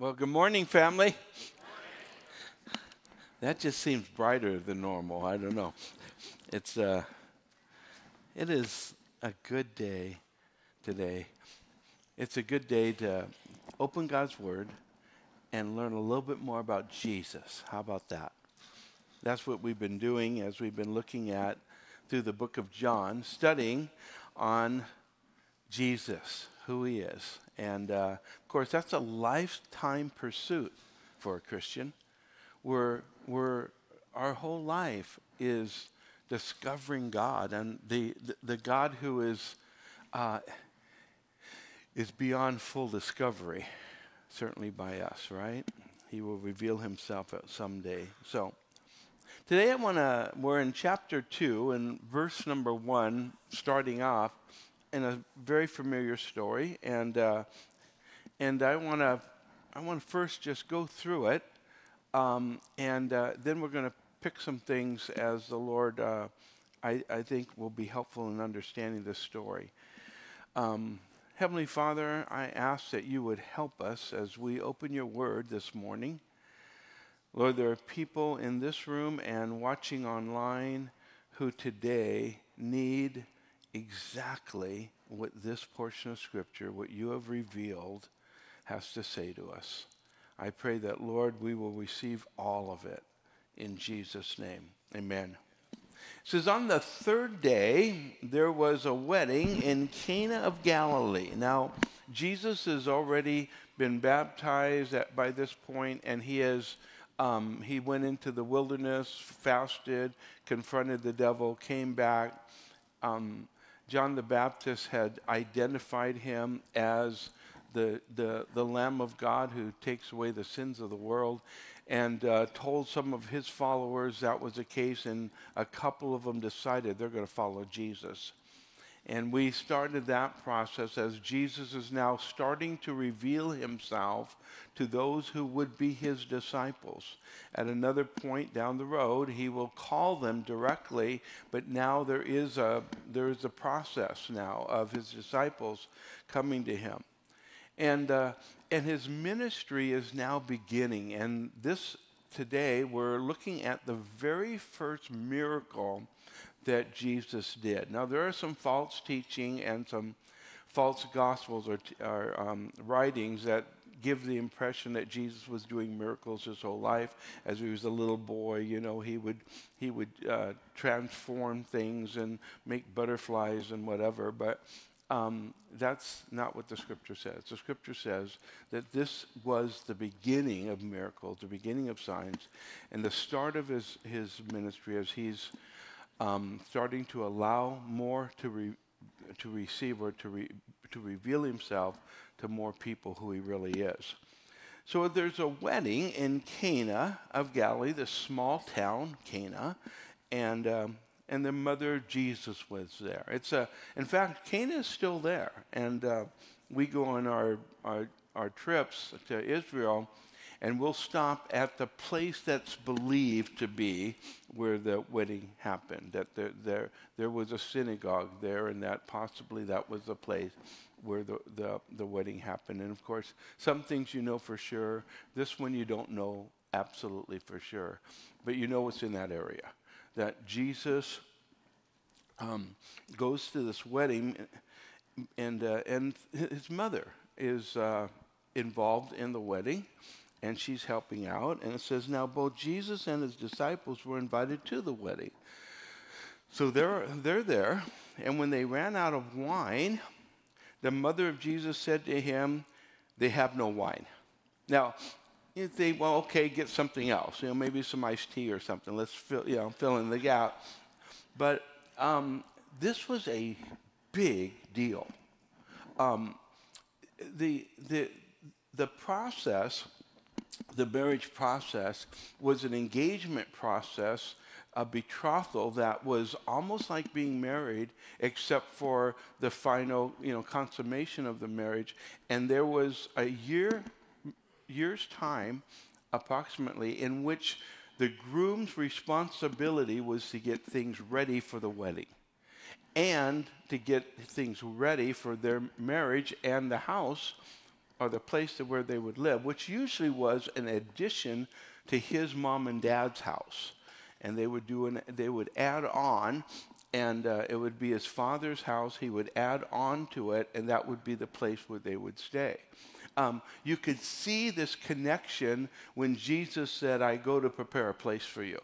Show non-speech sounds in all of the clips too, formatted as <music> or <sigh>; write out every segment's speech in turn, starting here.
Well, good morning, family. That just seems brighter than normal. I don't know. It's uh, it is a good day today. It's a good day to open God's Word and learn a little bit more about Jesus. How about that? That's what we've been doing as we've been looking at through the book of John, studying on Jesus, who he is. And uh, of course, that's a lifetime pursuit for a Christian. We're, we're, our whole life is discovering God and the, the, the God who is, uh, is beyond full discovery, certainly by us, right? He will reveal himself someday. So, today I want to, we're in chapter 2 and verse number 1, starting off in a very familiar story, and uh, and I want to I want to first just go through it, um, and uh, then we're going to pick some things as the Lord uh, I, I think will be helpful in understanding this story. Um, Heavenly Father, I ask that you would help us as we open your word this morning. Lord, there are people in this room and watching online who today need exactly what this portion of Scripture, what you have revealed, has to say to us. I pray that, Lord, we will receive all of it in Jesus' name. Amen. It says, On the third day, there was a wedding in Cana of Galilee. Now, Jesus has already been baptized at, by this point, and he has. Um, he went into the wilderness, fasted, confronted the devil, came back. Um, John the Baptist had identified him as the, the, the Lamb of God who takes away the sins of the world and uh, told some of his followers that was the case, and a couple of them decided they're going to follow Jesus. And we started that process as Jesus is now starting to reveal himself to those who would be his disciples. At another point down the road, he will call them directly, but now there is a, there is a process now of his disciples coming to him. And, uh, and his ministry is now beginning. And this today, we're looking at the very first miracle that Jesus did. Now, there are some false teaching and some false gospels or, or um, writings that give the impression that Jesus was doing miracles his whole life. As he was a little boy, you know, he would he would uh, transform things and make butterflies and whatever. But um, that's not what the scripture says. The scripture says that this was the beginning of miracles, the beginning of signs, and the start of his, his ministry as he's um, starting to allow more to, re, to receive or to, re, to reveal himself to more people who he really is. So there's a wedding in Cana of Galilee, this small town, Cana, and um, and the mother of Jesus was there. It's a, in fact, Cana is still there, and uh, we go on our, our our trips to Israel, and we'll stop at the place that's believed to be where the wedding happened. That there, there, there was a synagogue there, and that possibly that was the place where the, the, the wedding happened. And of course, some things you know for sure. This one you don't know absolutely for sure, but you know what's in that area. That Jesus um, goes to this wedding, and uh, and his mother is uh, involved in the wedding and she's helping out. And it says, Now both Jesus and his disciples were invited to the wedding. So they're, they're there. And when they ran out of wine, the mother of Jesus said to him, They have no wine. Now, you think, well, okay, get something else. You know, maybe some iced tea or something. Let's fill, you know, fill in the gap. But um, this was a big deal. Um, the, the, the process the marriage process was an engagement process, a betrothal that was almost like being married, except for the final, you know, consummation of the marriage. And there was a year, year's time, approximately, in which the groom's responsibility was to get things ready for the wedding and to get things ready for their marriage and the house or the place where they would live, which usually was an addition to his mom and dad's house. And they would do an, they would add on, and uh, it would be his father's house. He would add on to it, and that would be the place where they would stay. Um, you could see this connection when Jesus said, I go to prepare a place for you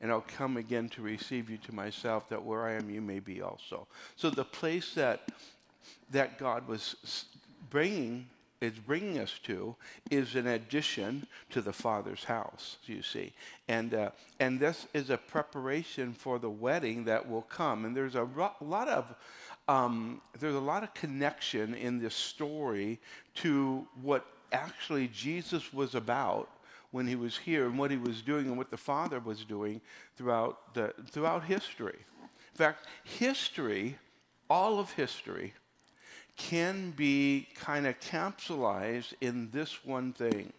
and I'll come again to receive you to myself, that where I am, you may be also. So the place that that God was bringing is bringing us to is an addition to the Father's house. You see, and uh, and this is a preparation for the wedding that will come. And there's a ro- lot of um, there's a lot of connection in this story to what actually Jesus was about when he was here and what he was doing and what the Father was doing throughout, the, throughout history. In fact, history, all of history, can be kind of capsulized in this one thing.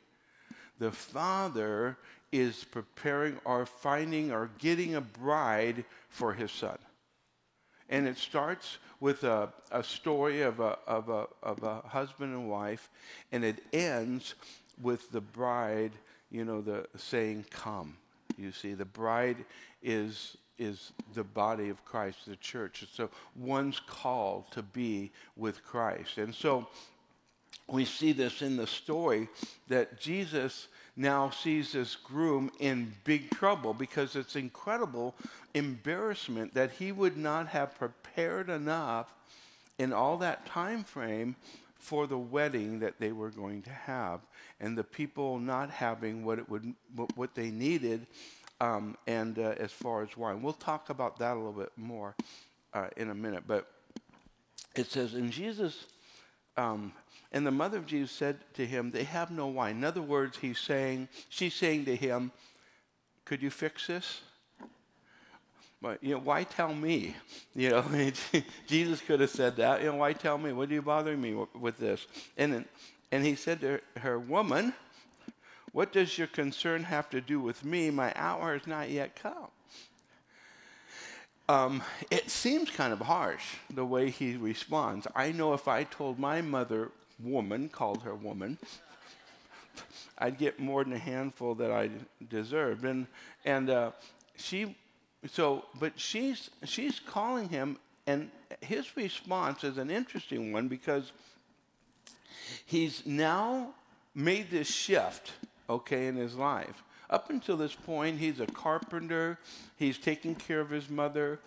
The Father is preparing or finding or getting a bride for his son. And it starts with a, a story of a, of, a, of a husband and wife, and it ends with the bride you know, the saying, come. You see, the bride is, is the body of Christ, the church. So one's called to be with Christ. And so we see this in the story that Jesus now sees this groom in big trouble because it's incredible embarrassment that he would not have prepared enough in all that time frame for the wedding that they were going to have, and the people not having what it would what they needed, um, and uh, as far as wine, we'll talk about that a little bit more uh, in a minute. But it says, "And Jesus." Um, and the mother of Jesus said to him, They have no wine. In other words, he's saying, she's saying to him, Could you fix this? But, you know, why tell me? You know, <laughs> Jesus could have said that. You know, why tell me? What are you bothering me with this? And, then, and he said to her, Woman, what does your concern have to do with me? My hour has not yet come. Um, it seems kind of harsh the way he responds. I know if I told my mother, woman, called her woman, I'd get more than a handful that I deserved. And, and uh, she so, but she's she's calling him, and his response is an interesting one because he's now made this shift, okay, in his life. Up until this point, he's a carpenter. He's taking care of his mother.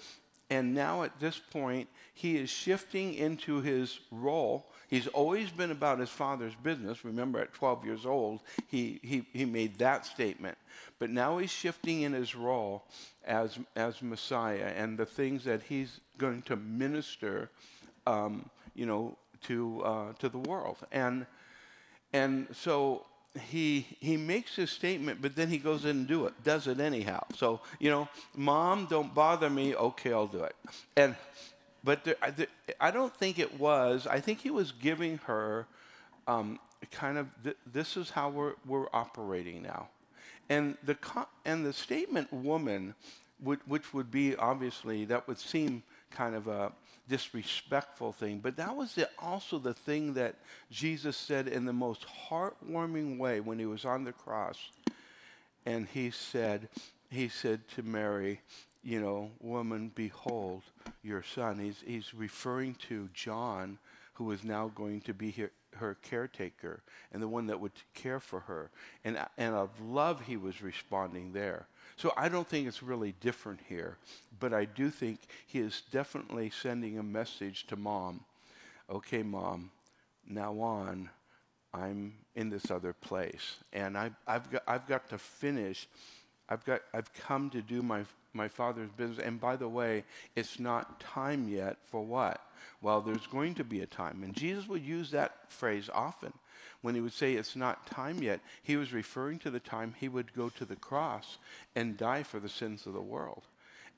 And now at this point, he is shifting into his role. He's always been about his father's business. Remember, at 12 years old, he, he, he made that statement. But now he's shifting in his role as, as Messiah and the things that he's going to minister, um, you know, to, uh, to the world. And, and so he he makes his statement, but then he goes in and do it, does it anyhow. So you know, mom, don't bother me. Okay, I'll do it. And but there, I, I don't think it was. I think he was giving her um, kind of th- this is how we're we're operating now. And the and the statement woman, which would be obviously that would seem kind of a disrespectful thing. But that was the, also the thing that Jesus said in the most heartwarming way when he was on the cross. And he said, he said to Mary, you know, woman, behold your son. He's, he's referring to John, who is now going to be here, her caretaker and the one that would care for her. And, and of love, he was responding there. So I don't think it's really different here, but I do think he is definitely sending a message to mom. Okay, mom, now on, I'm in this other place, and I've, I've, got, I've got to finish. I've, got, I've come to do my, my father's business. And by the way, it's not time yet for what? Well, there's going to be a time. And Jesus would use that phrase often when he would say it's not time yet, he was referring to the time he would go to the cross and die for the sins of the world.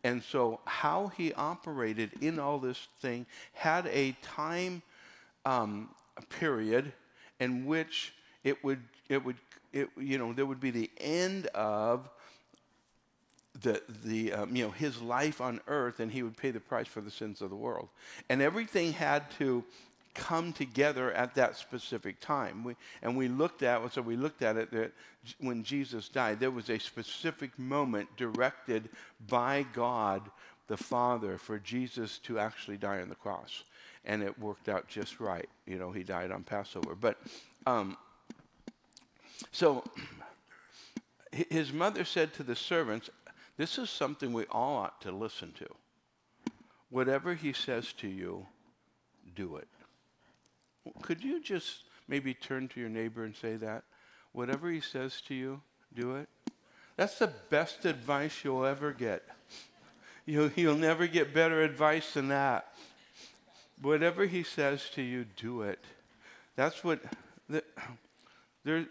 And so, how he operated in all this thing had a time um, period in which it would, it would, it, you know, there would be the end of the, the um, you know, his life on earth, and he would pay the price for the sins of the world. And everything had to come together at that specific time. We, and we looked at so we looked at it that when Jesus died, there was a specific moment directed by God the Father for Jesus to actually die on the cross, and it worked out just right. You know, he died on Passover, but. Um, so <clears throat> his mother said to the servants, This is something we all ought to listen to. Whatever he says to you, do it. Could you just maybe turn to your neighbor and say that? Whatever he says to you, do it. That's the best advice you'll ever get. You'll, you'll never get better advice than that. Whatever he says to you, do it. That's what. The, there,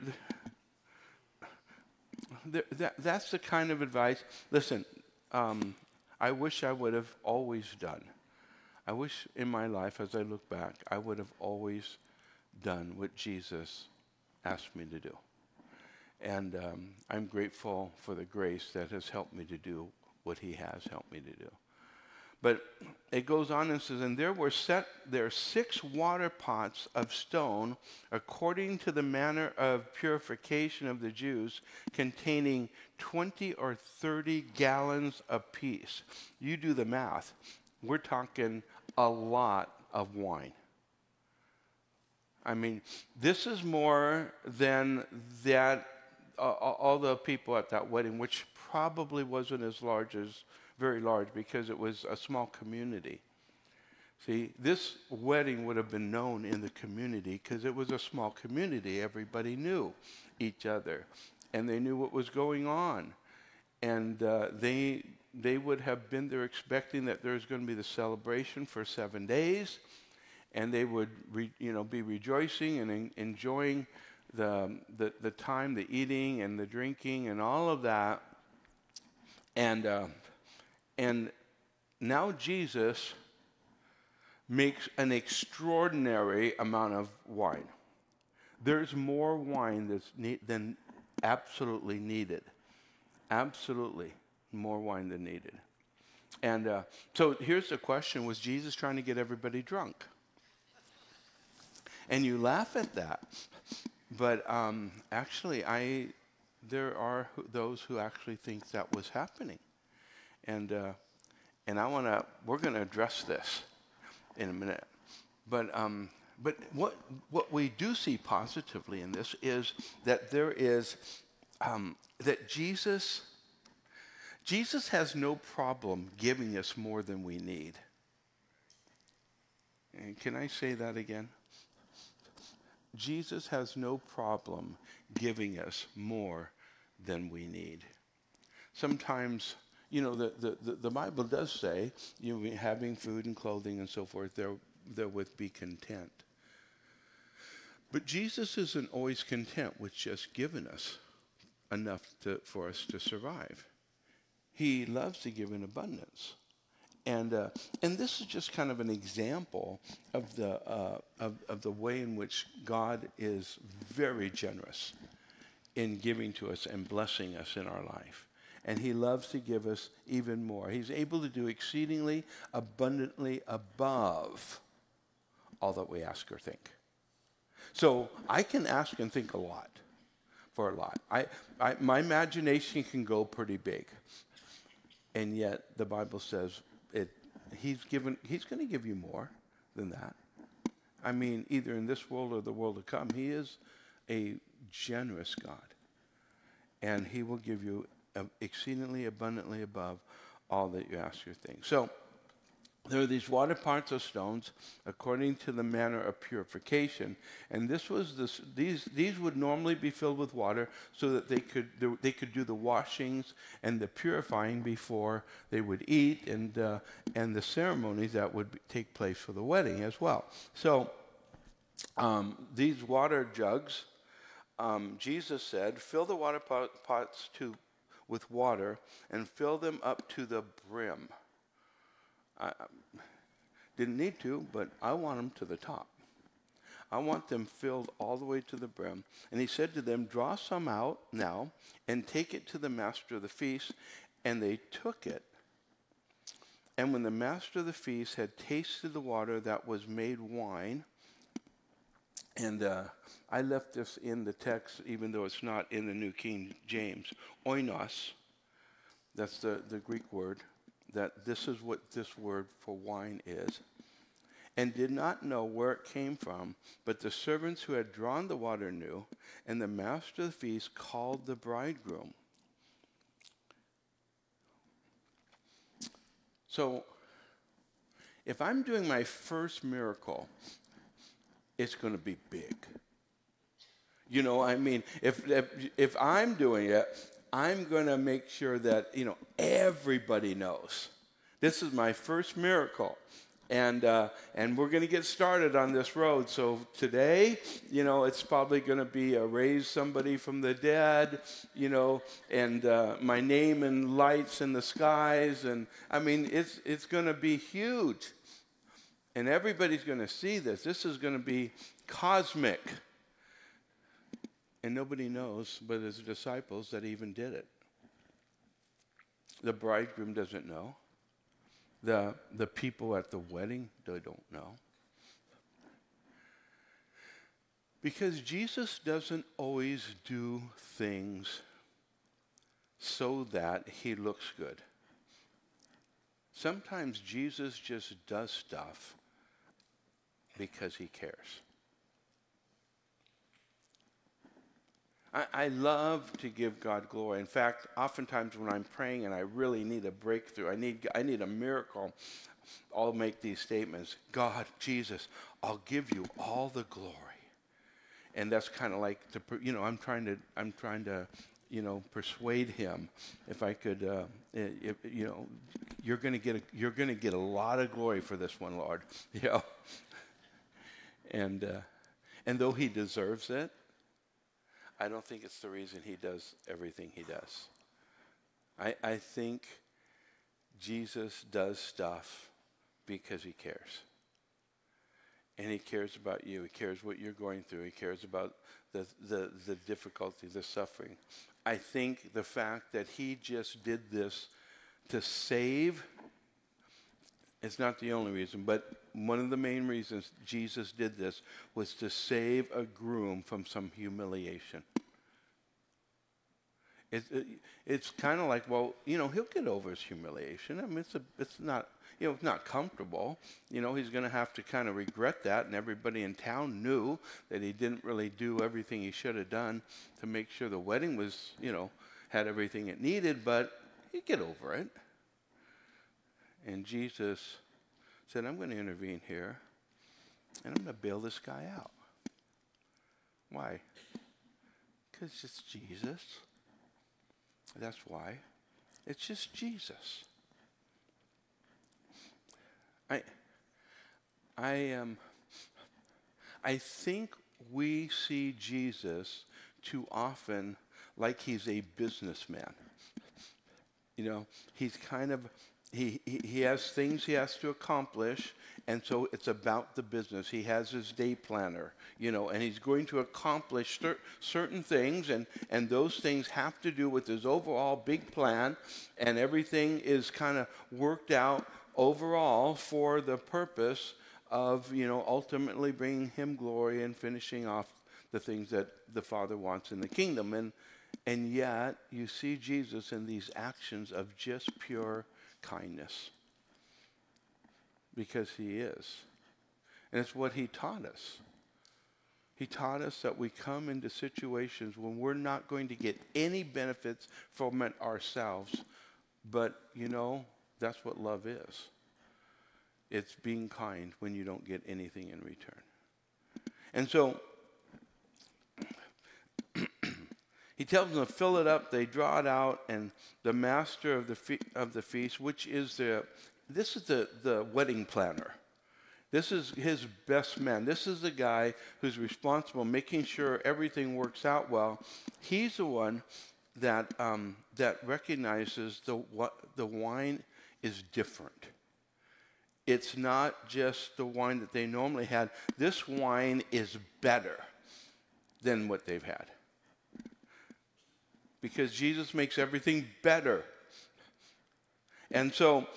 there, that, that's the kind of advice. Listen, um, I wish I would have always done. I wish in my life, as I look back, I would have always done what Jesus asked me to do. And um, I'm grateful for the grace that has helped me to do what he has helped me to do. But it goes on and says, and there were set there six water pots of stone, according to the manner of purification of the Jews, containing twenty or thirty gallons apiece. You do the math. We're talking a lot of wine. I mean, this is more than that uh, all the people at that wedding, which probably wasn't as large as very large because it was a small community. See, this wedding would have been known in the community because it was a small community. Everybody knew each other and they knew what was going on. And uh, they, they would have been there expecting that there's going to be the celebration for seven days and they would re, you know, be rejoicing and en- enjoying the, the, the time, the eating and the drinking and all of that. And uh, and now Jesus makes an extraordinary amount of wine. There's more wine that's ne- than absolutely needed. Absolutely more wine than needed. And uh, so here's the question Was Jesus trying to get everybody drunk? And you laugh at that. But um, actually, I, there are those who actually think that was happening. And, uh, and I want to, we're going to address this in a minute. But, um, but what, what we do see positively in this is that there is, um, that Jesus, Jesus has no problem giving us more than we need. And can I say that again? Jesus has no problem giving us more than we need. Sometimes you know, the, the, the, Bible does say, you know, having food and clothing and so forth, there, therewith be content. But Jesus isn't always content with just giving us enough to, for us to survive. He loves to give in abundance. And, uh, and this is just kind of an example of the, uh, of, of the way in which God is very generous in giving to us and blessing us in our life and he loves to give us even more. He's able to do exceedingly abundantly above all that we ask or think. So I can ask and think a lot for a lot. I, I, my imagination can go pretty big. And yet the Bible says it, he's, given, he's going to give you more than that. I mean, either in this world or the world to come, he is a generous God. And he will give you uh, exceedingly abundantly above all that you ask or think. So there are these water pots of stones according to the manner of purification and this was this, these, these would normally be filled with water so that they could, they could do the washings and the purifying before they would eat and, uh, and the ceremonies that would take place for the wedding as well so um, these water jugs um, jesus said fill the water pots to with water and fill them up to the brim. I didn't need to, but I want them to the top. I want them filled all the way to the brim. And he said to them, Draw some out now and take it to the master of the feast. And they took it. And when the master of the feast had tasted the water that was made wine, And uh, I left this in the text, even though it's not in the New King James. Oinos, that's the, the Greek word, that this is what this word for wine is. And did not know where it came from, but the servants who had drawn the water knew, and the master of the feast called the bridegroom. So, if I'm doing my first miracle, it's going to be big. You know, I mean, if, if, if I'm doing it, I'm going to make sure that, you know, everybody knows. This is my first miracle. And, uh, and we're going to get started on this road. So today, you know, it's probably going to be a raise somebody from the dead, you know, and uh, my name in lights in the skies. And I mean, it's, it's going to be huge. And everybody's going to see this. This is going to be cosmic. And nobody knows but his disciples that even did it. The bridegroom doesn't know. The, the people at the wedding, they don't know. Because Jesus doesn't always do things so that he looks good. Sometimes Jesus just does stuff because he cares. I, I, love to give God glory. In fact, oftentimes when I'm praying and I really need a breakthrough, I need, I need a miracle, I'll make these statements God, Jesus, I'll give you all the glory. And that's kind of like, you know, I'm trying to, I'm trying to, you know, persuade him. If I could, uh, if, you know, you're going to get, a, you're going to get a lot of glory for this one, Lord. <laughs> You know, and, uh, and though he deserves it, I don't think it's the reason he does everything he does. I, I think Jesus does stuff because he cares. And he cares about you. He cares what you're going through. He cares about the, the, the difficulty, the suffering. I think the fact that he just did this to save it's not the only reason, but one of the main reasons Jesus did this was to save a groom from some humiliation. It, it, it's kind of like, well, you know, he'll get over his humiliation. I mean, it's, a, it's not, you know, it's not comfortable. You know, he's going to have to kind of regret that, and everybody in town knew that he didn't really do everything he should have done to make sure the wedding was, you know, had everything it needed, but he'd get over it. And Jesus said, I'm going to intervene here and I'm going to bail this guy out. Why? Because it's Jesus. That's why. It's just Jesus. I, I, um, I think we see Jesus too often like he's a businessman. You know, he's kind of he, he, has things he has to accomplish, and so it's about the business. He has his day planner, you know, and he's going to accomplish cer- certain things, and, and those things have to do with his overall big plan, and everything is kind of worked out overall for the purpose of, you know, ultimately bringing him glory and finishing off the things that the Father wants in the kingdom. And, and yet, you see Jesus in these actions of just pure kindness because he is. And it's what he taught us. He taught us that we come into situations when we're not going to get any benefits from it ourselves, but you know, that's what love is. It's being kind when you don't get anything in return. And so He tells them to fill it up. They draw it out, and the master of the, fe- of the feast, which is the, this is the, the wedding planner. This is his best man. This is the guy who's responsible, making sure everything works out well. He's the one that, um, that recognizes the, what, the wine is different. It's not just the wine that they normally had. This wine is better than what they've had because Jesus makes everything better. And so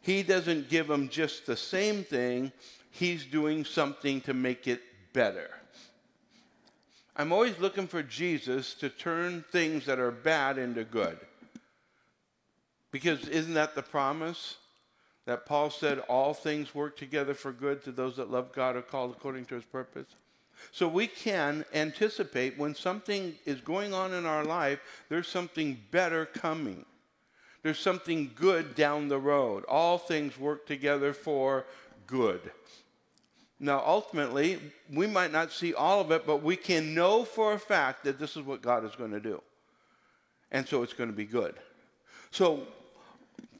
he doesn't give them just the same thing, he's doing something to make it better. I'm always looking for Jesus to turn things that are bad into good. Because isn't that the promise? That Paul said, all things work together for good to those that love God are called according to his purpose. So we can anticipate when something is going on in our life, there's something better coming. There's something good down the road. All things work together for good. Now, ultimately, we might not see all of it, but we can know for a fact that this is what God is going to do. And so it's going to be good. So,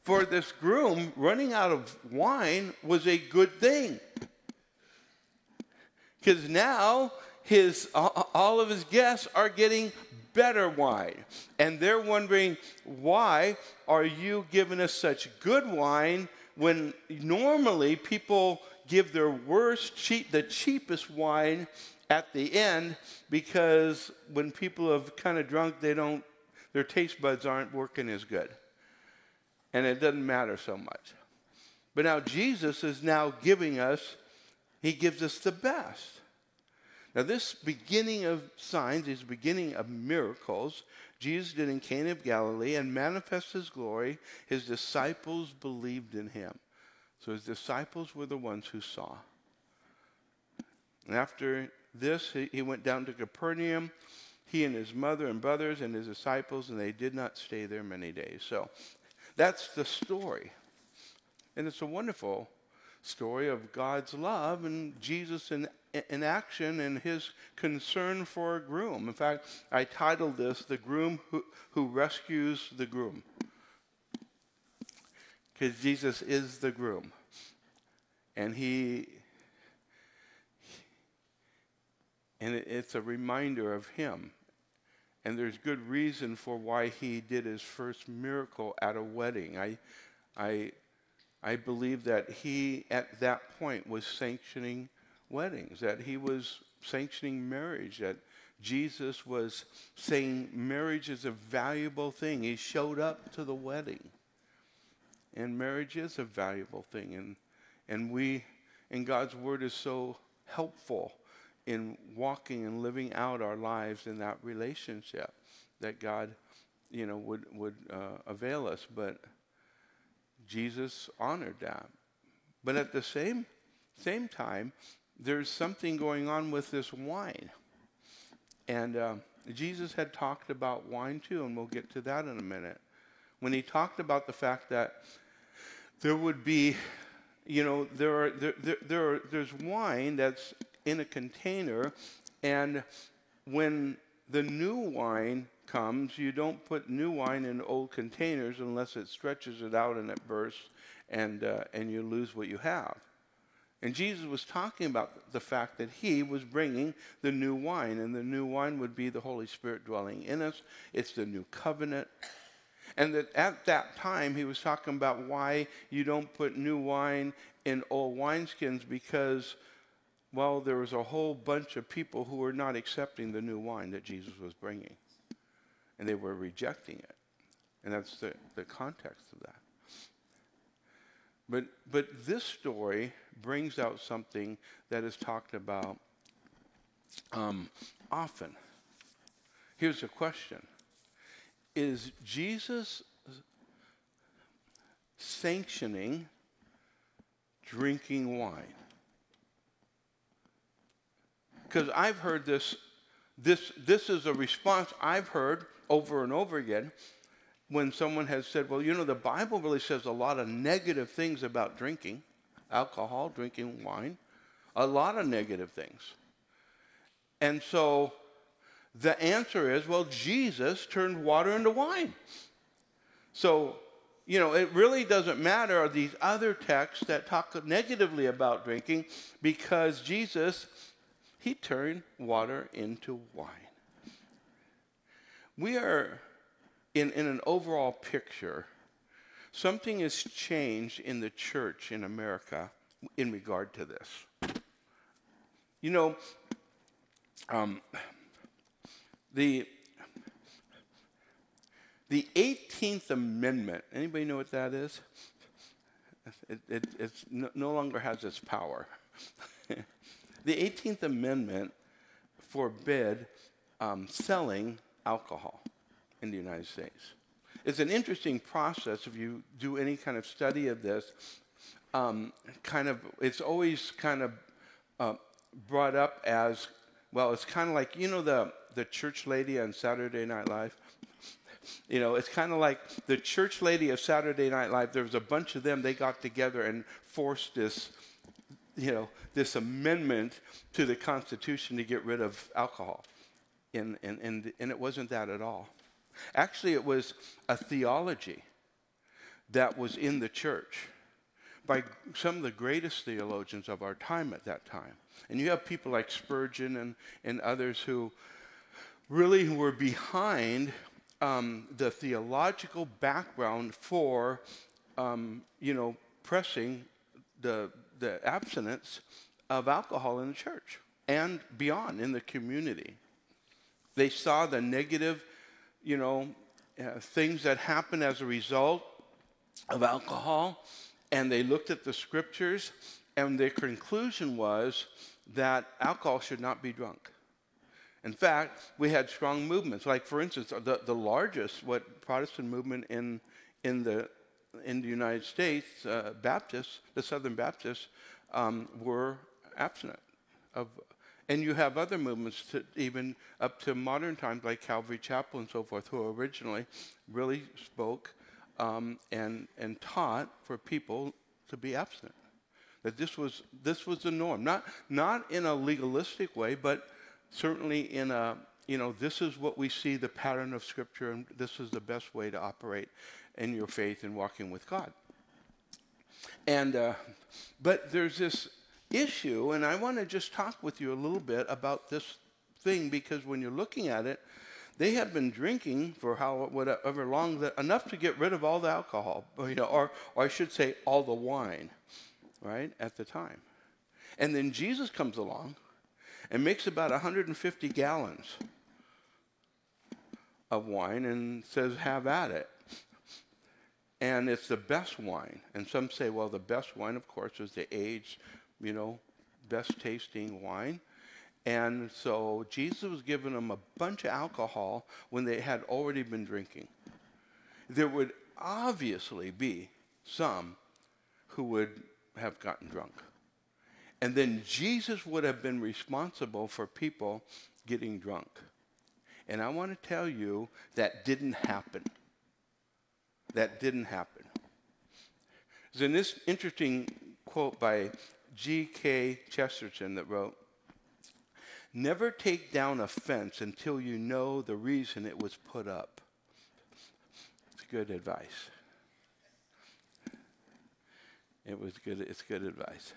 for this groom, running out of wine was a good thing. Because now his, all of his guests are getting better wine. And they're wondering, why are you giving us such good wine when normally people give their worst, cheap, the cheapest wine at the end because when people have kind of drunk, they don't, their taste buds aren't working as good. And it doesn't matter so much. But now Jesus is now giving us, he gives us the best. Now, this beginning of signs is beginning of miracles Jesus did in Cana of Galilee and manifest his glory. His disciples believed in him. So his disciples were the ones who saw. And after this, he, he went down to Capernaum, he and his mother and brothers and his disciples, and they did not stay there many days. So that's the story. And it's a wonderful story of God's love and Jesus in, in action and his concern for a groom. In fact, I titled this The Groom Who, who Rescues the Groom because Jesus is the groom. And he, and it's a reminder of him. And there's good reason for why he did his first miracle at a wedding. I, I, I believe that he, at that point, was sanctioning weddings, that he was sanctioning marriage, that Jesus was saying marriage is a valuable thing. He showed up to the wedding. And marriage is a valuable thing. And, and we, and God's word is so helpful in walking and living out our lives in that relationship that God, you know, would, would uh, avail us. But Jesus honored that. But at the same, same time, there's something going on with this wine. And uh, Jesus had talked about wine too, and we'll get to that in a minute. When he talked about the fact that there would be, you know, there are, there, there, there are, there's wine that's in a container, and when the new wine comes, you don't put new wine in old containers unless it stretches it out and it bursts, and, uh, and you lose what you have. And Jesus was talking about the fact that he was bringing the new wine, and the new wine would be the Holy Spirit dwelling in us. It's the new covenant. And that at that time, he was talking about why you don't put new wine in old wineskins because, well, there was a whole bunch of people who were not accepting the new wine that Jesus was bringing. And they were rejecting it. And that's the, the context of that. But, but this story brings out something that is talked about um, often. Here's a question is Jesus sanctioning drinking wine? Because I've heard this, this, this is a response I've heard over and over again when someone has said, well, you know, the Bible really says a lot of negative things about drinking, alcohol, drinking wine, a lot of negative things. And so the answer is well, Jesus turned water into wine. So, you know, it really doesn't matter these other texts that talk negatively about drinking because Jesus, he turned water into wine. We are in, in an overall picture, something has changed in the church in America in regard to this. You know, um, the, the 18th Amendment, anybody know what that is? It, it no, no longer has its power. <laughs> the 18th Amendment forbid um, selling alcohol in the United States. It's an interesting process if you do any kind of study of this. Um, kind of, it's always kind of uh, brought up as well. It's kind of like you know the the church lady on Saturday Night Live. You know, it's kind of like the church lady of Saturday Night Live. There was a bunch of them. They got together and forced this, you know, this amendment to the Constitution to get rid of alcohol. And, and, and, and it wasn't that at all. Actually, it was a theology that was in the church by some of the greatest theologians of our time at that time. And you have people like Spurgeon and, and others who really were behind um, the theological background for, um, you know, pressing the, the abstinence of alcohol in the church and beyond in the community. They saw the negative, you know, uh, things that happen as a result of alcohol, and they looked at the scriptures, and their conclusion was that alcohol should not be drunk. In fact, we had strong movements. Like, for instance, the, the largest what Protestant movement in, in, the, in the United States, uh, Baptists, the Southern Baptists, um, were abstinent of. And you have other movements, to even up to modern times, like Calvary Chapel and so forth, who originally really spoke um, and, and taught for people to be abstinent. That this was, this was the norm. Not, not in a legalistic way, but certainly in a, you know, this is what we see the pattern of Scripture, and this is the best way to operate in your faith and walking with God. And, uh, but there's this issue, and I want to just talk with you a little bit about this thing because when you're looking at it, they have been drinking for however long that, enough to get rid of all the alcohol, you know, or, or I should say, all the wine, right, at the time. And then Jesus comes along and makes about 150 gallons of wine and says, Have at it. And it's the best wine. And some say, well, the best wine, of course, is the aged, you know, best tasting wine. And so Jesus was giving them a bunch of alcohol when they had already been drinking. There would obviously be some who would have gotten drunk. And then Jesus would have been responsible for people getting drunk. And I want to tell you that didn't happen. That didn't happen. There's an interesting quote by G.K. Chesterton that wrote Never take down a fence until you know the reason it was put up. It's good advice. It was good, it's good advice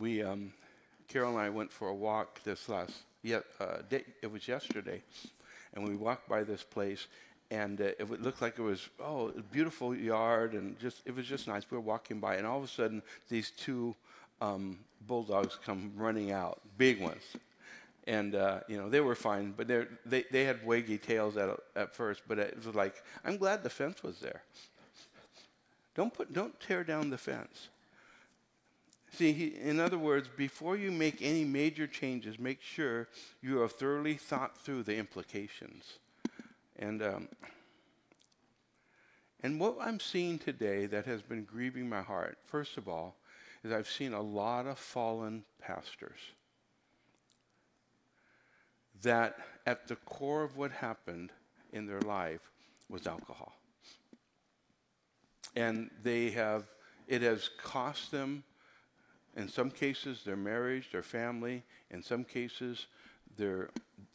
we, um, Carol and I went for a walk this last, yeah, uh, day, it was yesterday, and we walked by this place, and uh, it looked like it was, oh, a beautiful yard, and just, it was just nice. We were walking by, and all of a sudden, these two um, bulldogs come running out, big ones. And, uh, you know, they were fine, but they, they had waggy tails at, at first, but it was like, I'm glad the fence was there. Don't, put, don't tear down the fence. See, he, in other words, before you make any major changes, make sure you have thoroughly thought through the implications. And, um, and what I'm seeing today that has been grieving my heart, first of all, is I've seen a lot of fallen pastors that at the core of what happened in their life was alcohol. And they have, it has cost them in some cases, their marriage, their family. In some cases, their,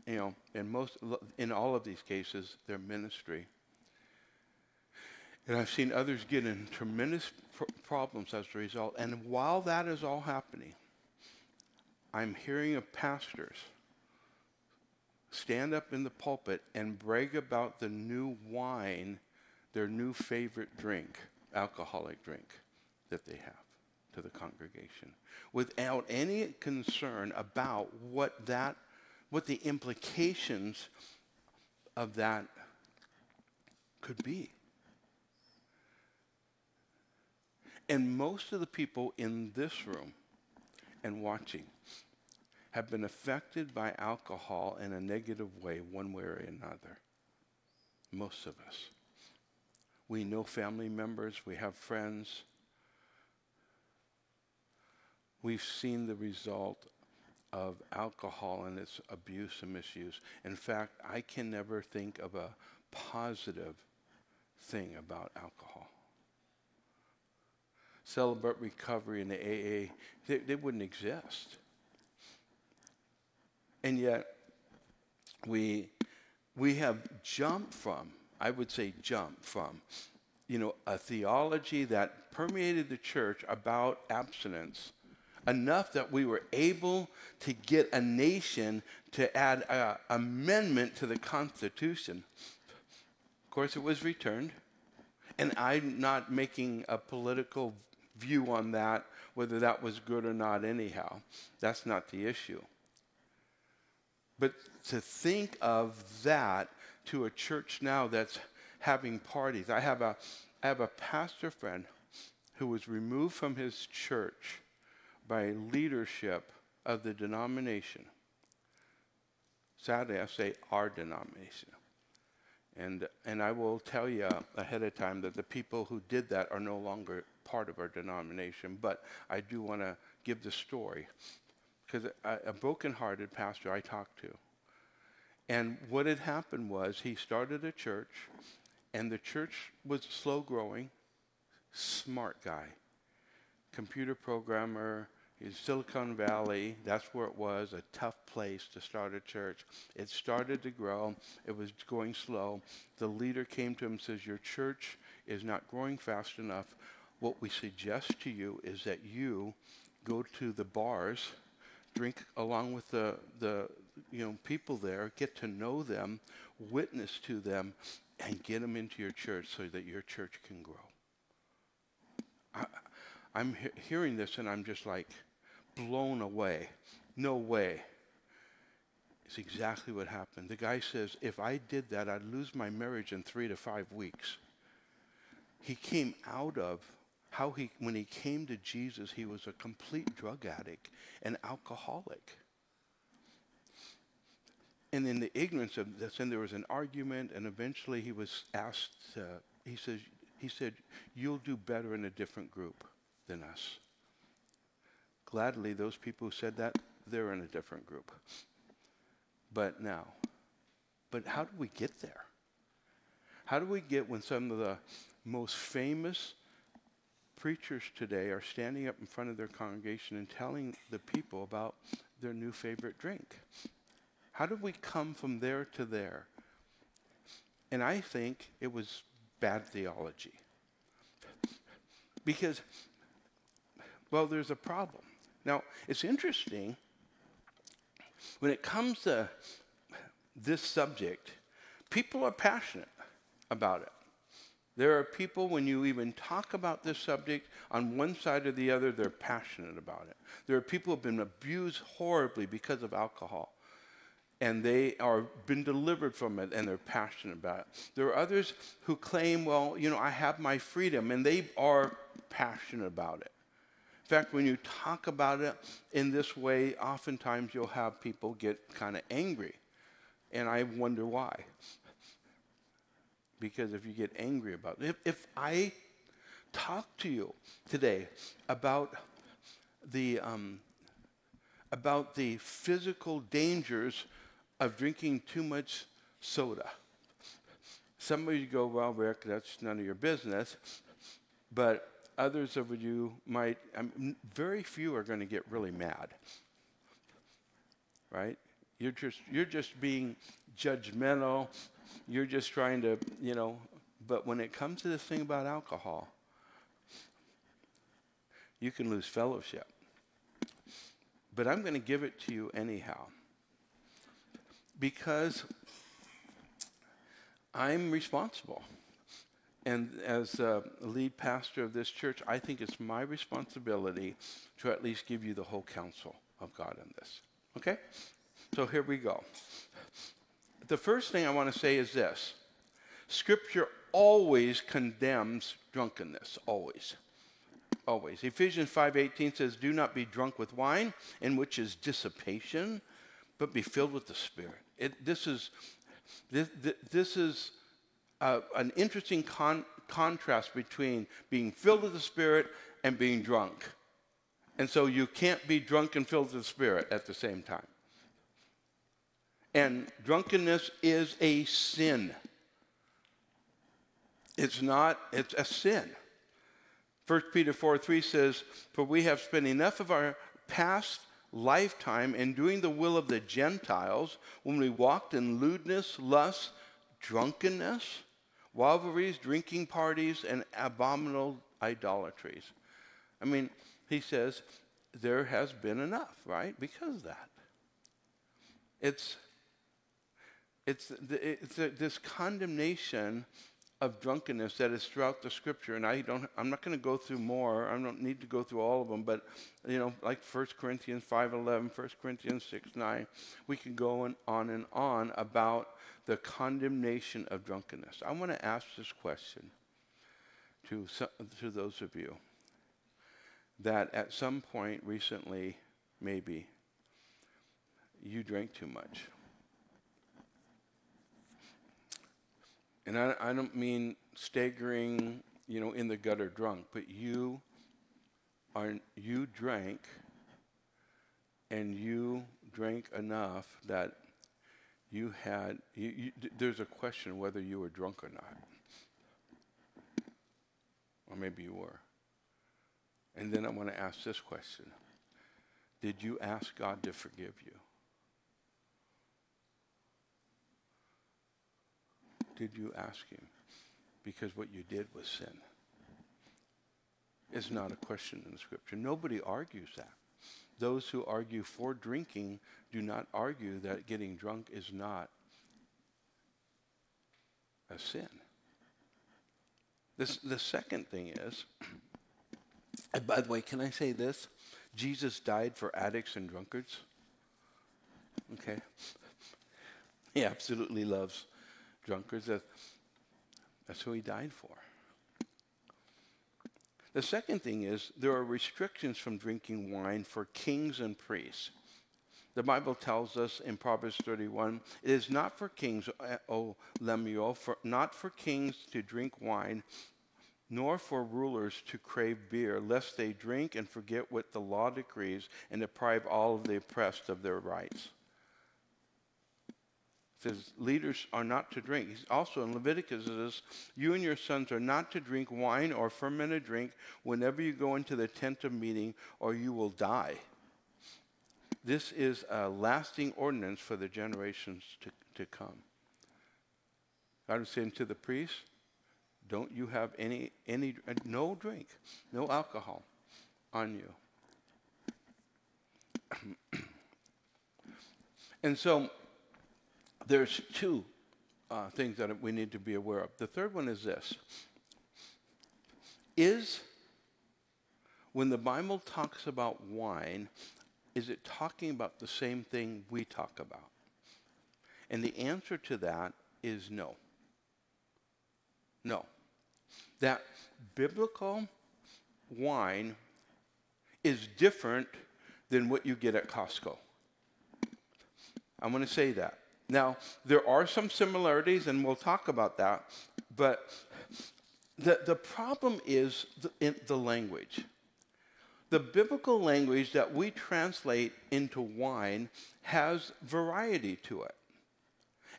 you know, in most, in all of these cases, their ministry. And I've seen others get in tremendous pr- problems as a result. And while that is all happening, I'm hearing of pastors stand up in the pulpit and brag about the new wine, their new favorite drink, alcoholic drink that they have to the congregation without any concern about what that what the implications of that could be. And most of the people in this room and watching have been affected by alcohol in a negative way, one way or another. Most of us. We know family members, we have friends. We've seen the result of alcohol and its abuse and misuse. In fact, I can never think of a positive thing about alcohol. Celebrate recovery in the AA, they, they wouldn't exist. And yet, we, we have jumped from, I would say, jumped from, you know, a theology that permeated the church about abstinence enough that we were able to get a nation to add an amendment to the Constitution. Of course, it was returned. And I'm not making a political view on that, whether that was good or not, anyhow. That's not the issue. But to think of that to a church now that's having parties. I have a, I have a pastor friend who was removed from his church by leadership of the denomination. Sadly, I say our denomination. And, and I will tell you ahead of time that the people who did that are no longer part of our denomination, but I do want to give the story. Because a, a broken-hearted pastor I talked to, and what had happened was he started a church, and the church was slow growing, smart guy, computer programmer, in Silicon Valley, that's where it was, a tough place to start a church. It started to grow. It was going slow. The leader came to him and says, Your church is not growing fast enough. What we suggest to you is that you go to the bars, drink along with the, the you know, people there, get to know them, witness to them, and get them into your church so that your church can grow. I, I'm he- hearing this and I'm just like, blown away. No way. It's exactly what happened. The guy says, if I did that, I'd lose my marriage in three to five weeks. He came out of how he, when he came to Jesus, he was a complete drug addict and alcoholic. And in the ignorance of this, and there was an argument, and eventually he was asked, uh, he, says, he said, You'll do better in a different group than us gladly, those people who said that, they're in a different group. But now, but how do we get there? How do we get when some of the most famous preachers today are standing up in front of their congregation and telling the people about their new favorite drink? How did we come from there to there? And I think it was bad theology. Because, well, there's a problem. Now, it's interesting when it comes to this subject, people are passionate about it. There are people, when you even talk about this subject, on one side or the other, they're passionate about it. There are people who have been abused horribly because of alcohol, and they are been delivered from it, and they're passionate about it. There are others who claim, well, you know, I have my freedom, and they are passionate about it. In fact, when you talk about it in this way, oftentimes you'll have people get kind of angry. And I wonder why. Because if you get angry about it, if, if I talk to you today about the, um, about the physical dangers of drinking too much soda, some of you go, well, Rick, that's none of your business. But others of you might, um, very few are going to get really mad. Right? You're just, you're just being judgmental. You're just trying to, you know, but when it comes to this thing about alcohol, you can lose fellowship. But I'm going to give it to you anyhow. Because I'm responsible. And as a lead pastor of this church, I think it's my responsibility to at least give you the whole counsel of God in this. Okay? So here we go. The first thing I want to say is this Scripture always condemns drunkenness, always. always. Ephesians 5:18 says, "Do not be drunk with wine, in which is dissipation, but be filled with the Spirit." It, this is this, this is uh, an interesting con- contrast between being filled with the Spirit and being drunk. And so you can't be drunk and filled with the Spirit at the same time. And drunkenness is a sin. It's not, it's a sin. 1 Peter 4 3 says, For we have spent enough of our past lifetime in doing the will of the Gentiles when we walked in lewdness, lust, drunkenness, rivalries, drinking parties, and abominable idolatries. I mean, he says, there has been enough, right? Because of that. It's it's, it's this condemnation of drunkenness that is throughout the scripture and I don't I'm not going to go through more I don't need to go through all of them but you know like 1 Corinthians 5:11 1 Corinthians 6:9 we can go on, on and on about the condemnation of drunkenness. I want to ask this question to to those of you that at some point recently maybe you drank too much. And I, I don't mean staggering, you know, in the gutter drunk, but you are you drank and you drank enough that you had you, you, there's a question whether you were drunk or not or maybe you were and then i want to ask this question did you ask god to forgive you did you ask him? Because what you did was sin. It's not a question in the scripture. Nobody argues that. Those who argue for drinking do not argue that getting drunk is not a sin. This, the second thing is, <clears throat> and by the way, can I say this? Jesus died for addicts and drunkards. Okay? <laughs> He absolutely loves drunkards. That, that's who he died for. The second thing is there are restrictions from drinking wine for kings and priests. The Bible tells us in Proverbs 31, it is not for kings, O Lemuel, for, not for kings to drink wine, nor for rulers to crave beer, lest they drink and forget what the law decrees and deprive all of the oppressed of their rights says leaders are not to drink. He's also in Leviticus it says, You and your sons are not to drink wine or fermented drink whenever you go into the tent of meeting, or you will die. This is a lasting ordinance for the generations to, to come. God was saying to the priests, Don't you have any, any, no drink, no alcohol on you. <clears throat> and so there's two uh, things that we need to be aware of. The third one is this Is when the Bible talks about wine, is it talking about the same thing we talk about? And the answer to that is no. No. That biblical wine is different than what you get at Costco. I'm going to say that. Now, there are some similarities, and we'll talk about that, but the, the problem is the, the language. The biblical language that we translate into wine has variety to it.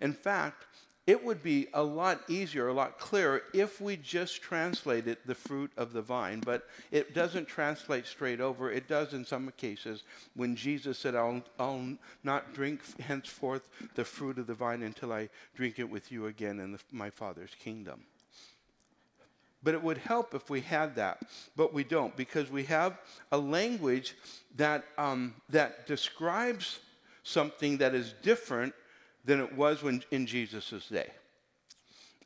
In fact, it would be a lot easier, a lot clearer if we just translated the fruit of the vine, but it doesn't translate straight over. It does in some cases when Jesus said, I'll, I'll not drink henceforth the fruit of the vine until I drink it with you again in the, my Father's kingdom. But it would help if we had that, but we don't because we have a language that, um, that describes something that is different than it was when, in Jesus' day.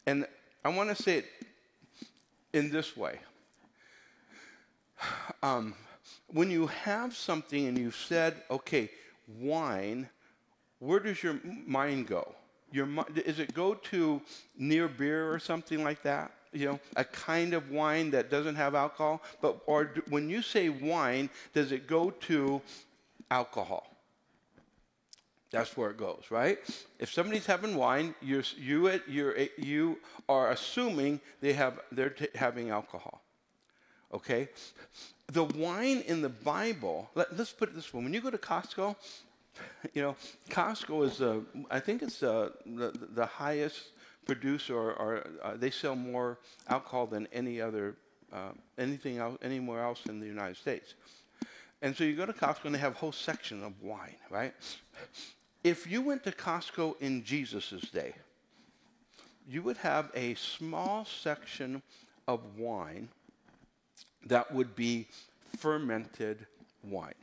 And I want to say it in this way. Um, when you have something and you've said, okay, wine, where does your mind go? Your, is it go to near beer or something like that? you know, a kind of wine that doesn't have alcohol? But or do, when you say wine, does it go to alcohol? That's where it goes, right? If somebody's having wine, you're, you, you're, you are assuming they have, they're t- having alcohol. Okay? The wine in the Bible, let, us put it this way when you go to Costco, <laughs> you know, Costco is, uh, I think it's uh, the, the highest producer, or, or uh, they sell more alcohol than any other, uh, anything else, anywhere else in the United States. And so you go to Costco and they have a whole section of wine, right? If you went to Costco in Jesus' day, you would have a small section of wine that would be fermented wine.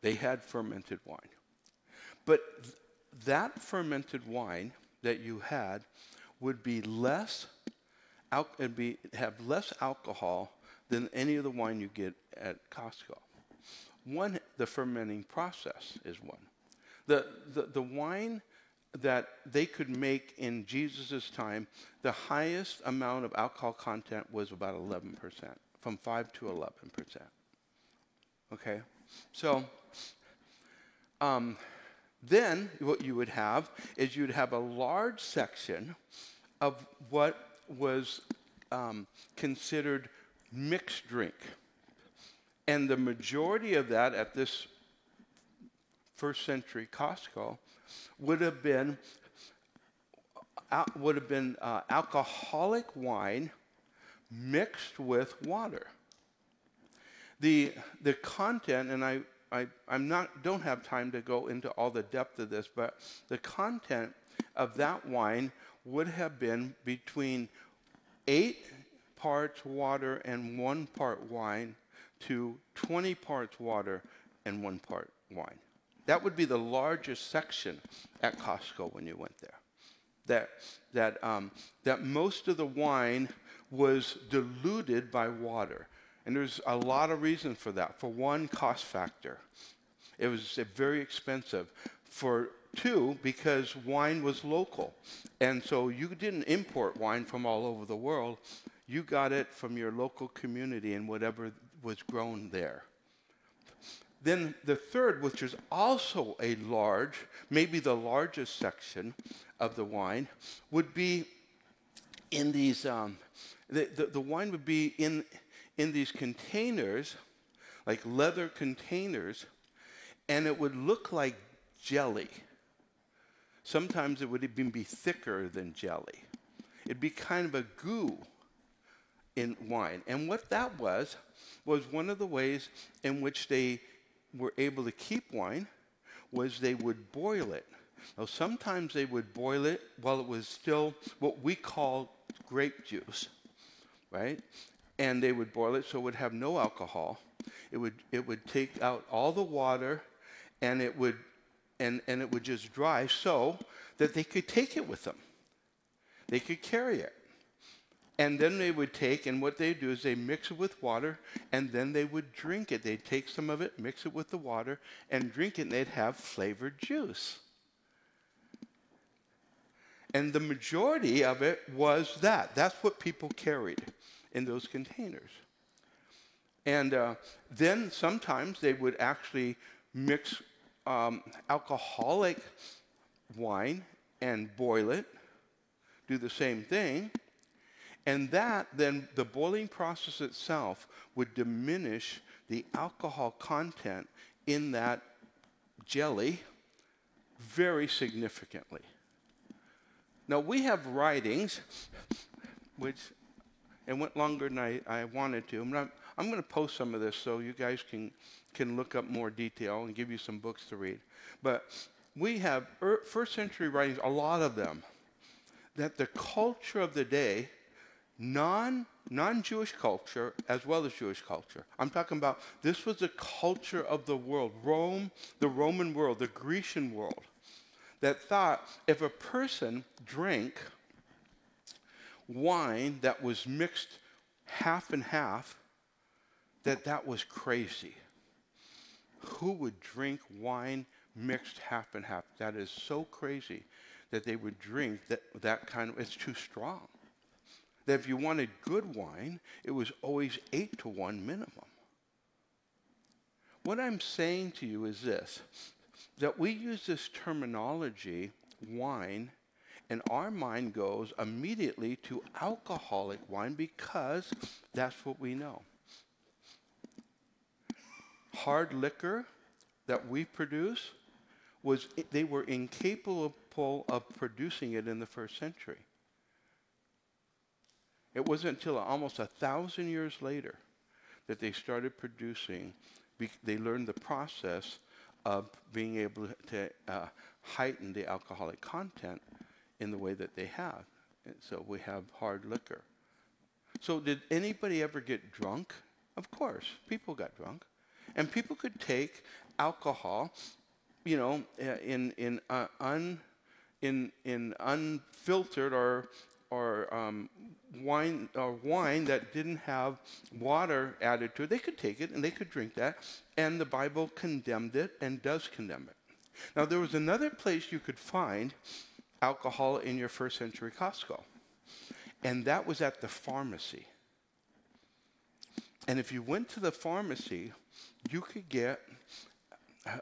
They had fermented wine. But th- that fermented wine that you had would be less al- be, have less alcohol than any of the wine you get at Costco. One, the fermenting process is one. The, the, the wine that they could make in Jesus' time, the highest amount of alcohol content was about 11%, from 5 to 11%. Okay? So, um, then what you would have is you'd have a large section of what was um, considered mixed drink. And the majority of that at this first century Costco would have been would have been uh, alcoholic wine mixed with water. The the content, and I, I I'm not don't have time to go into all the depth of this, but the content of that wine would have been between eight parts water and one part wine to 20 parts water and one part wine. That would be the largest section at Costco when you went there. That, that, um, that most of the wine was diluted by water. And there's a lot of reasons for that. For one, cost factor. It was very expensive. For two, because wine was local. And so you didn't import wine from all over the world. You got it from your local community and whatever was grown there. Then the third, which is also a large, maybe the largest section of the wine, would be in these, um, the, the, the wine would be in, in these containers, like leather containers, and it would look like jelly. Sometimes it would even be thicker than jelly. It'd be kind of a goo in wine. And what that was, was one of the ways in which they were able to keep wine was they would boil it. Now, sometimes they would boil it while it was still what we call grape juice, right? And they would boil it so it would have no alcohol. It would, it would take out all the water and it would, and, and it would just dry so that they could take it with them. They could carry it. And then they would take, and what they do is they mix it with water, and then they would drink it. They'd take some of it, mix it with the water, and drink it, and they'd have flavored juice. And the majority of it was that. That's what people carried in those containers. And uh, then sometimes they would actually mix um, alcoholic wine and boil it, do the same thing and that, then, the boiling process itself would diminish the alcohol content in that jelly very significantly. Now, we have writings, which it went longer than I, I wanted to. I'm, not, I'm going to post some of this so you guys can, can look up more detail and give you some books to read. But we have er, first century writings, a lot of them, that the culture of the day non non Jewish culture as well as Jewish culture. I'm talking about this was the culture of the world, Rome, the Roman world, the Grecian world, that thought if a person drank wine that was mixed half and half, that that was crazy. Who would drink wine mixed half and half? That is so crazy that they would drink that, that kind of, it's too strong. That if you wanted good wine, it was always eight to one minimum. What I'm saying to you is this that we use this terminology, wine, and our mind goes immediately to alcoholic wine because that's what we know. Hard liquor that we produce was they were incapable of producing it in the first century. It wasn't until almost a thousand years later that they started producing. They learned the process of being able to uh, heighten the alcoholic content in the way that they have. And so we have hard liquor. So did anybody ever get drunk? Of course, people got drunk. And people could take alcohol, you know, uh, in, in, uh, un, in, in unfiltered or, or um, wine, or wine that didn't have water added to it. They could take it and they could drink that. And the Bible condemned it and does condemn it. Now, there was another place you could find alcohol in your first century Costco, and that was at the pharmacy. And if you went to the pharmacy, you could get uh,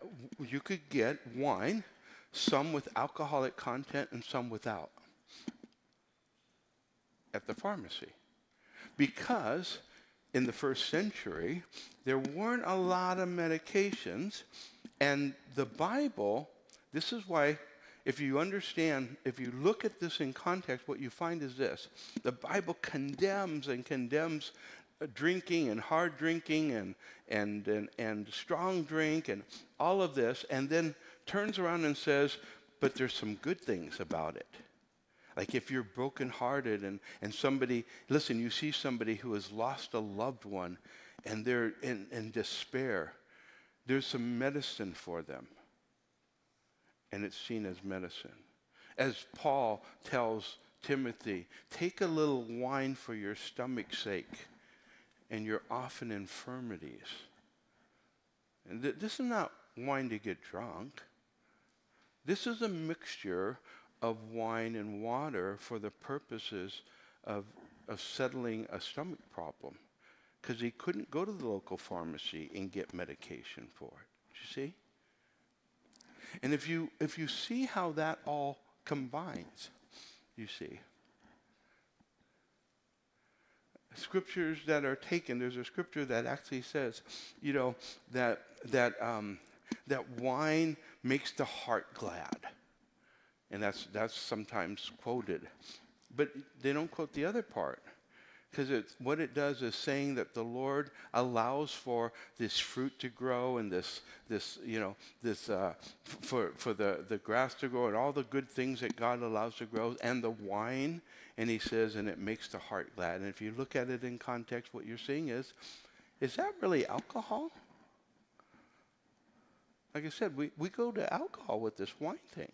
you could get wine, some with alcoholic content and some without, at the pharmacy, because in the first century there weren't a lot of medications, and the Bible. This is why if you understand, if you look at this in context, what you find is this the Bible condemns and condemns uh, drinking and hard drinking and, and, and, and strong drink and all of this, and then turns around and says, but there's some good things about it. Like if you're brokenhearted and, and somebody, listen, you see somebody who has lost a loved one and they're in, in despair, there's some medicine for them. And it's seen as medicine. As Paul tells Timothy, take a little wine for your stomach's sake and your often infirmities. And th- this is not wine to get drunk. This is a mixture of wine and water for the purposes of, of settling a stomach problem. Because he couldn't go to the local pharmacy and get medication for it. You see? And if you, if you see how that all combines, you see, scriptures that are taken. There's a scripture that actually says, you know, that that um, that wine makes the heart glad, and that's that's sometimes quoted, but they don't quote the other part. Because what it does is saying that the Lord allows for this fruit to grow and this, this you know, this, uh, f- for, for the, the grass to grow and all the good things that God allows to grow and the wine and he says, and it makes the heart glad. And if you look at it in context, what you're seeing is, is that really alcohol? Like I said, we, we go to alcohol with this wine thing.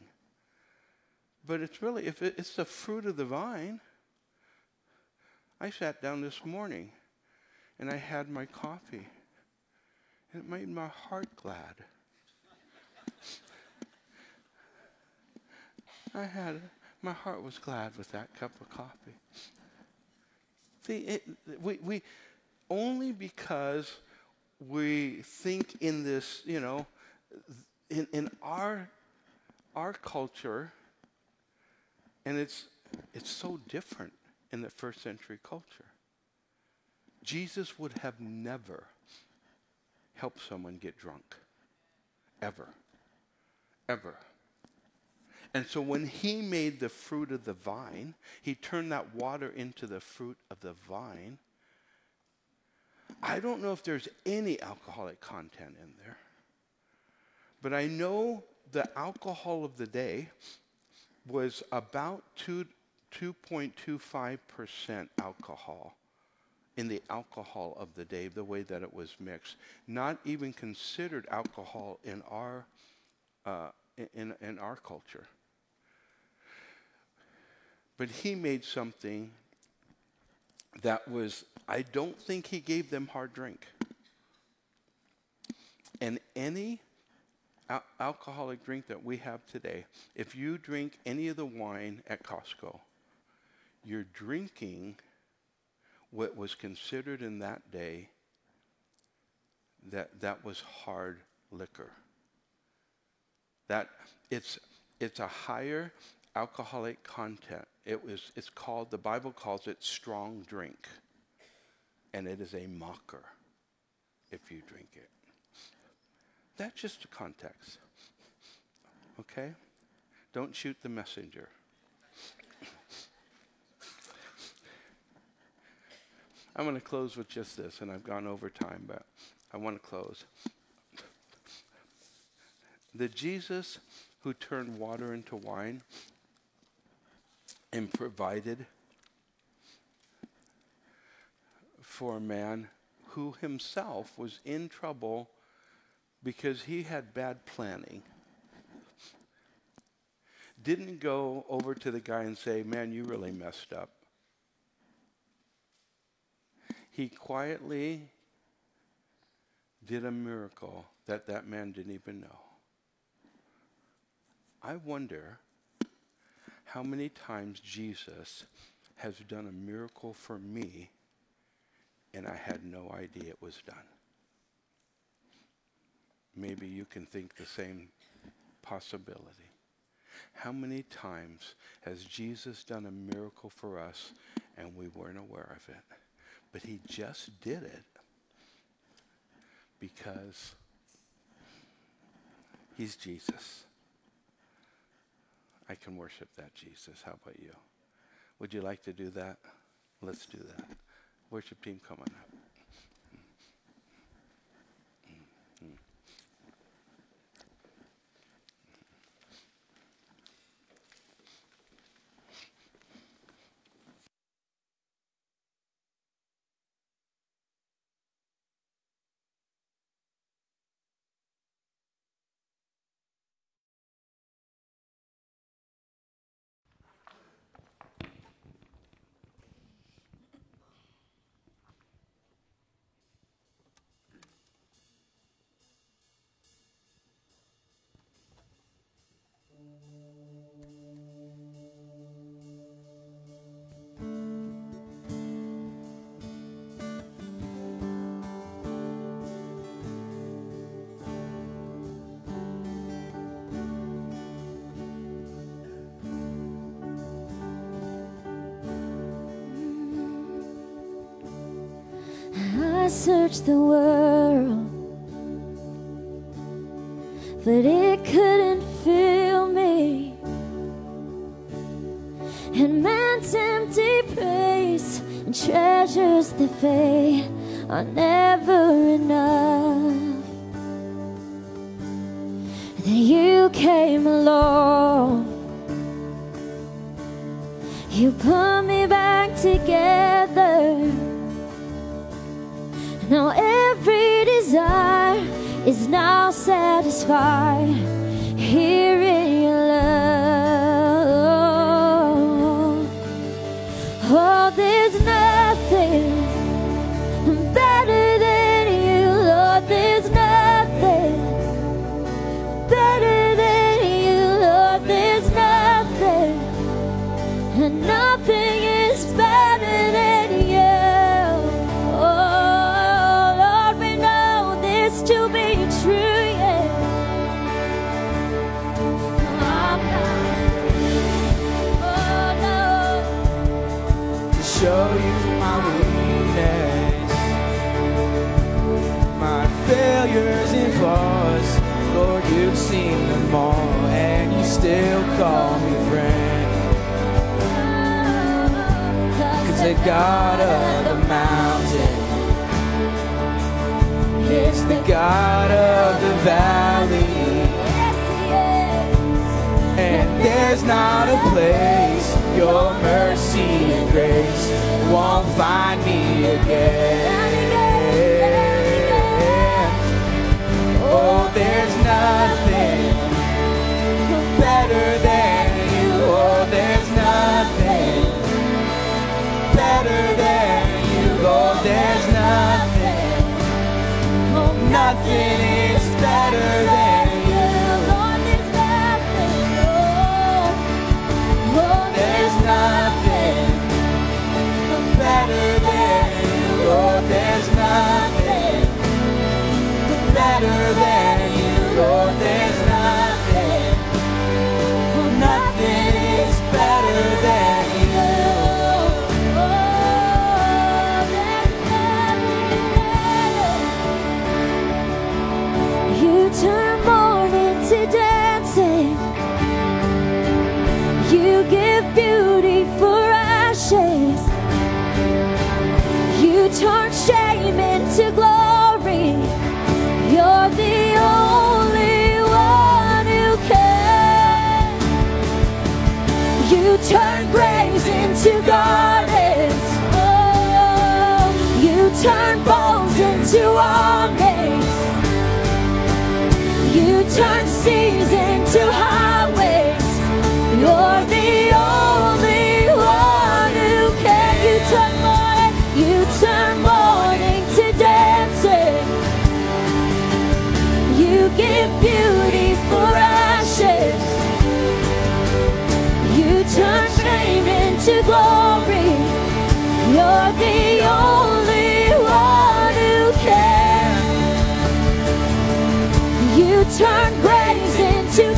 But it's really, if it, it's the fruit of the vine, I sat down this morning and I had my coffee, and it made my heart glad. I had my heart was glad with that cup of coffee. See, it, we, we only because we think in this, you know, in, in our our culture, and it's it's so different in the first century culture. Jesus would have never helped someone get drunk. Ever. Ever. And so when he made the fruit of the vine, he turned that water into the fruit of the vine. I don't know if there's any alcoholic content in there, but I know the alcohol of the day was about 2, 2.25% alcohol in the alcohol of the day, the way that it was mixed. Not even considered alcohol in our, uh, in, in our culture. But he made something that was, I don't think he gave them hard drink. And any al- alcoholic drink that we have today, if you drink any of the wine at Costco, you're drinking what was considered in that day that that was hard liquor. That it's it's a higher alcoholic content. It was it's called the Bible calls it strong drink. And it is a mocker if you drink it. That's just a context. Okay? Don't shoot the messenger. I'm going to close with just this, and I've gone over time, but I want to close. The Jesus who turned water into wine and provided for a man who himself was in trouble because he had bad planning. Didn't go over to the guy and say, Man, you really messed up. He quietly did a miracle that that man didn't even know. I wonder how many times Jesus has done a miracle for me and I had no idea it was done. Maybe you can think the same possibility. How many times has Jesus done a miracle for us and we weren't aware of it? But he just did it because he's Jesus. I can worship that Jesus. How about you? Would you like to do that? Let's do that. Worship team, come on up. The world, but it couldn't fill me. And man's empty praise and treasures that fade are never enough. Then you came along, you put me back together. Now every desire is now satisfied. Here still call me friend. Cause the God of the mountain is the God of the valley. And there's not a place your mercy and grace won't find me again. Oh, there's nothing Oh, nothing better than you. There's nothing, nothing is better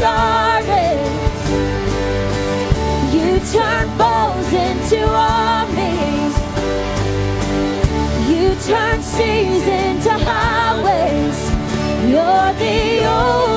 gardens. You turn bows into armies. You turn seas into highways. You're the only